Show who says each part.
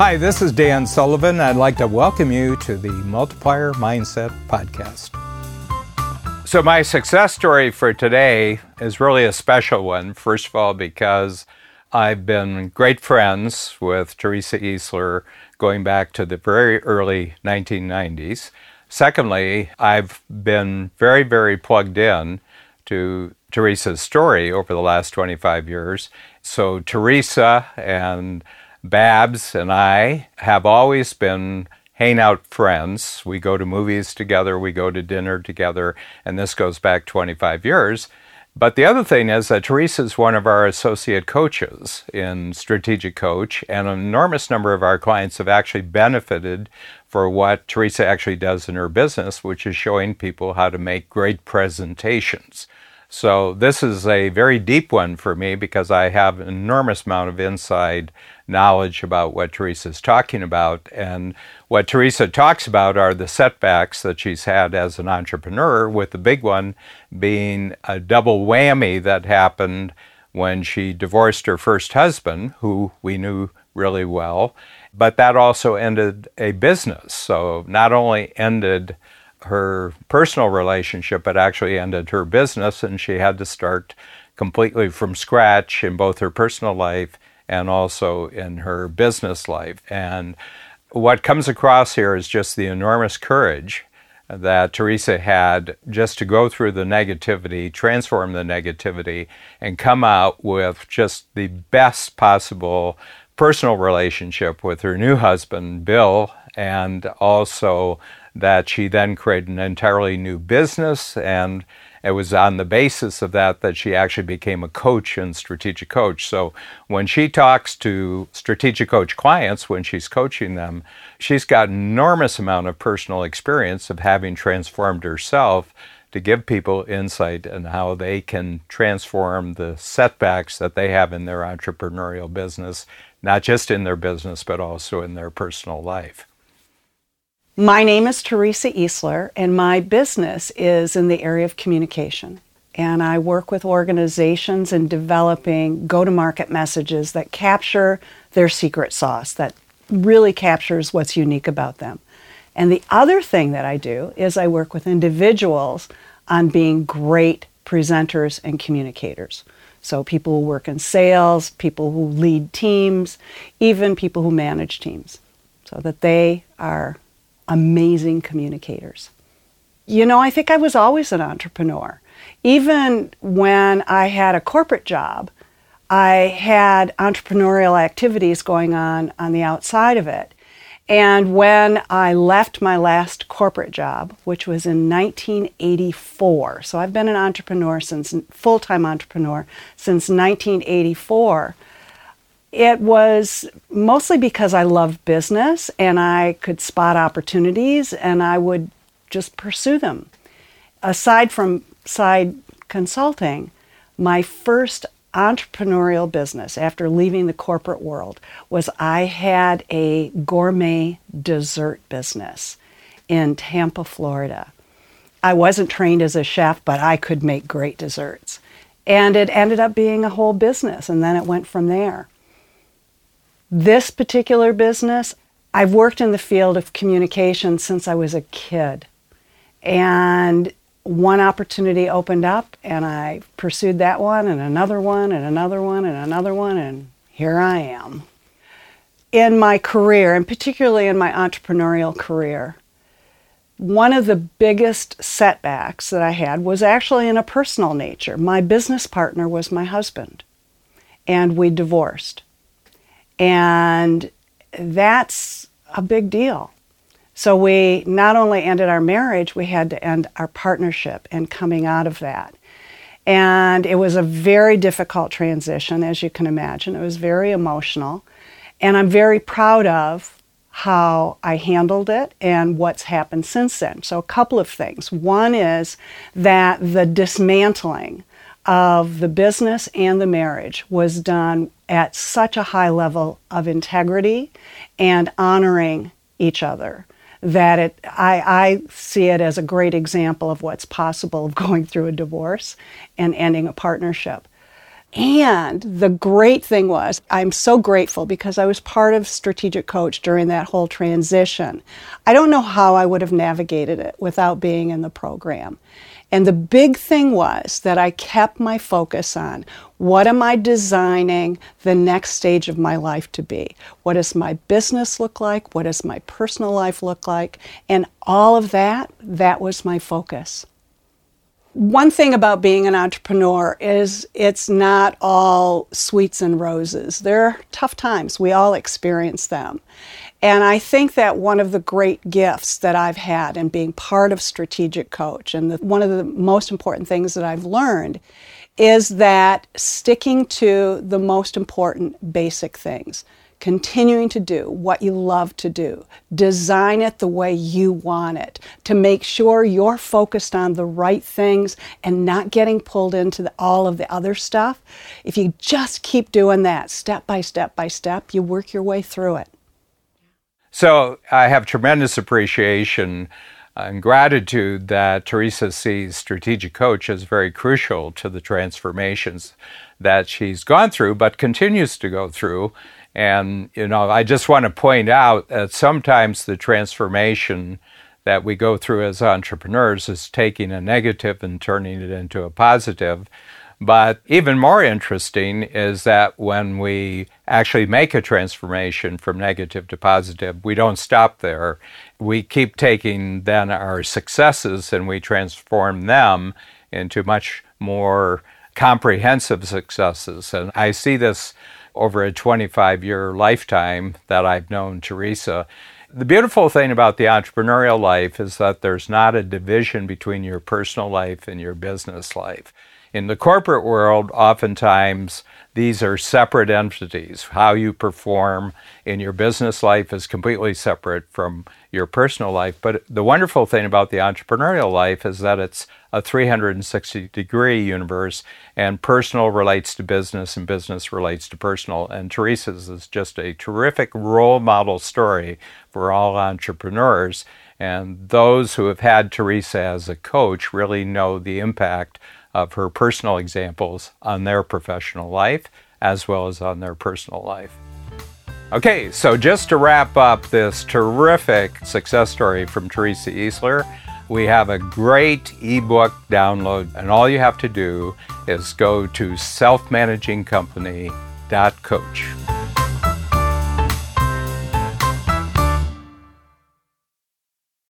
Speaker 1: Hi, this is Dan Sullivan. I'd like to welcome you to the Multiplier Mindset Podcast. So, my success story for today is really a special one. First of all, because I've been great friends with Teresa Easler going back to the very early 1990s. Secondly, I've been very, very plugged in to Teresa's story over the last 25 years. So, Teresa and Babs and I have always been hangout friends. We go to movies together, we go to dinner together, and this goes back 25 years. But the other thing is that Teresa is one of our associate coaches in Strategic Coach, and an enormous number of our clients have actually benefited for what Teresa actually does in her business, which is showing people how to make great presentations. So this is a very deep one for me because I have an enormous amount of inside knowledge about what Teresa's talking about. And what Teresa talks about are the setbacks that she's had as an entrepreneur, with the big one being a double whammy that happened when she divorced her first husband, who we knew really well. But that also ended a business. So not only ended her personal relationship, but actually ended her business, and she had to start completely from scratch in both her personal life and also in her business life. And what comes across here is just the enormous courage that Teresa had just to go through the negativity, transform the negativity, and come out with just the best possible personal relationship with her new husband, Bill, and also that she then created an entirely new business and it was on the basis of that that she actually became a coach and strategic coach. So when she talks to strategic coach clients, when she's coaching them, she's got enormous amount of personal experience of having transformed herself to give people insight on how they can transform the setbacks that they have in their entrepreneurial business, not just in their business, but also in their personal life.
Speaker 2: My name is Teresa Easler, and my business is in the area of communication. And I work with organizations in developing go to market messages that capture their secret sauce, that really captures what's unique about them. And the other thing that I do is I work with individuals on being great presenters and communicators. So, people who work in sales, people who lead teams, even people who manage teams, so that they are amazing communicators. You know, I think I was always an entrepreneur. Even when I had a corporate job, I had entrepreneurial activities going on on the outside of it. And when I left my last corporate job, which was in 1984, so I've been an entrepreneur since full time entrepreneur since 1984 it was mostly because I loved business and I could spot opportunities and I would just pursue them. Aside from side consulting, my first entrepreneurial business after leaving the corporate world was I had a gourmet dessert business in Tampa, Florida. I wasn't trained as a chef, but I could make great desserts. And it ended up being a whole business, and then it went from there. This particular business, I've worked in the field of communication since I was a kid. And one opportunity opened up, and I pursued that one, and another one, and another one, and another one, and here I am. In my career, and particularly in my entrepreneurial career, one of the biggest setbacks that I had was actually in a personal nature. My business partner was my husband, and we divorced. And that's a big deal. So we not only ended our marriage, we had to end our partnership and coming out of that. And it was a very difficult transition, as you can imagine. It was very emotional. And I'm very proud of how I handled it and what's happened since then. So, a couple of things. One is that the dismantling of the business and the marriage was done at such a high level of integrity and honoring each other that it I, I see it as a great example of what's possible of going through a divorce and ending a partnership. And the great thing was, I'm so grateful because I was part of Strategic Coach during that whole transition. I don't know how I would have navigated it without being in the program. And the big thing was that I kept my focus on what am I designing the next stage of my life to be? What does my business look like? What does my personal life look like? And all of that, that was my focus one thing about being an entrepreneur is it's not all sweets and roses. There are tough times. We all experience them. And I think that one of the great gifts that I've had in being part of Strategic Coach, and the, one of the most important things that I've learned, is that sticking to the most important basic things continuing to do what you love to do. Design it the way you want it to make sure you're focused on the right things and not getting pulled into the, all of the other stuff. If you just keep doing that step by step by step, you work your way through it.
Speaker 1: So I have tremendous appreciation and gratitude that Teresa sees strategic coach as very crucial to the transformations that she's gone through, but continues to go through. And, you know, I just want to point out that sometimes the transformation that we go through as entrepreneurs is taking a negative and turning it into a positive. But even more interesting is that when we actually make a transformation from negative to positive, we don't stop there. We keep taking then our successes and we transform them into much more comprehensive successes. And I see this over a 25 year lifetime that I've known Teresa. The beautiful thing about the entrepreneurial life is that there's not a division between your personal life and your business life. In the corporate world, oftentimes these are separate entities. How you perform in your business life is completely separate from your personal life. But the wonderful thing about the entrepreneurial life is that it's a 360 degree universe, and personal relates to business, and business relates to personal. And Teresa's is just a terrific role model story for all entrepreneurs. And those who have had Teresa as a coach really know the impact of her personal examples on their professional life as well as on their personal life. Okay, so just to wrap up this terrific success story from Teresa Easler, we have a great ebook download, and all you have to do is go to selfmanagingcompany.coach.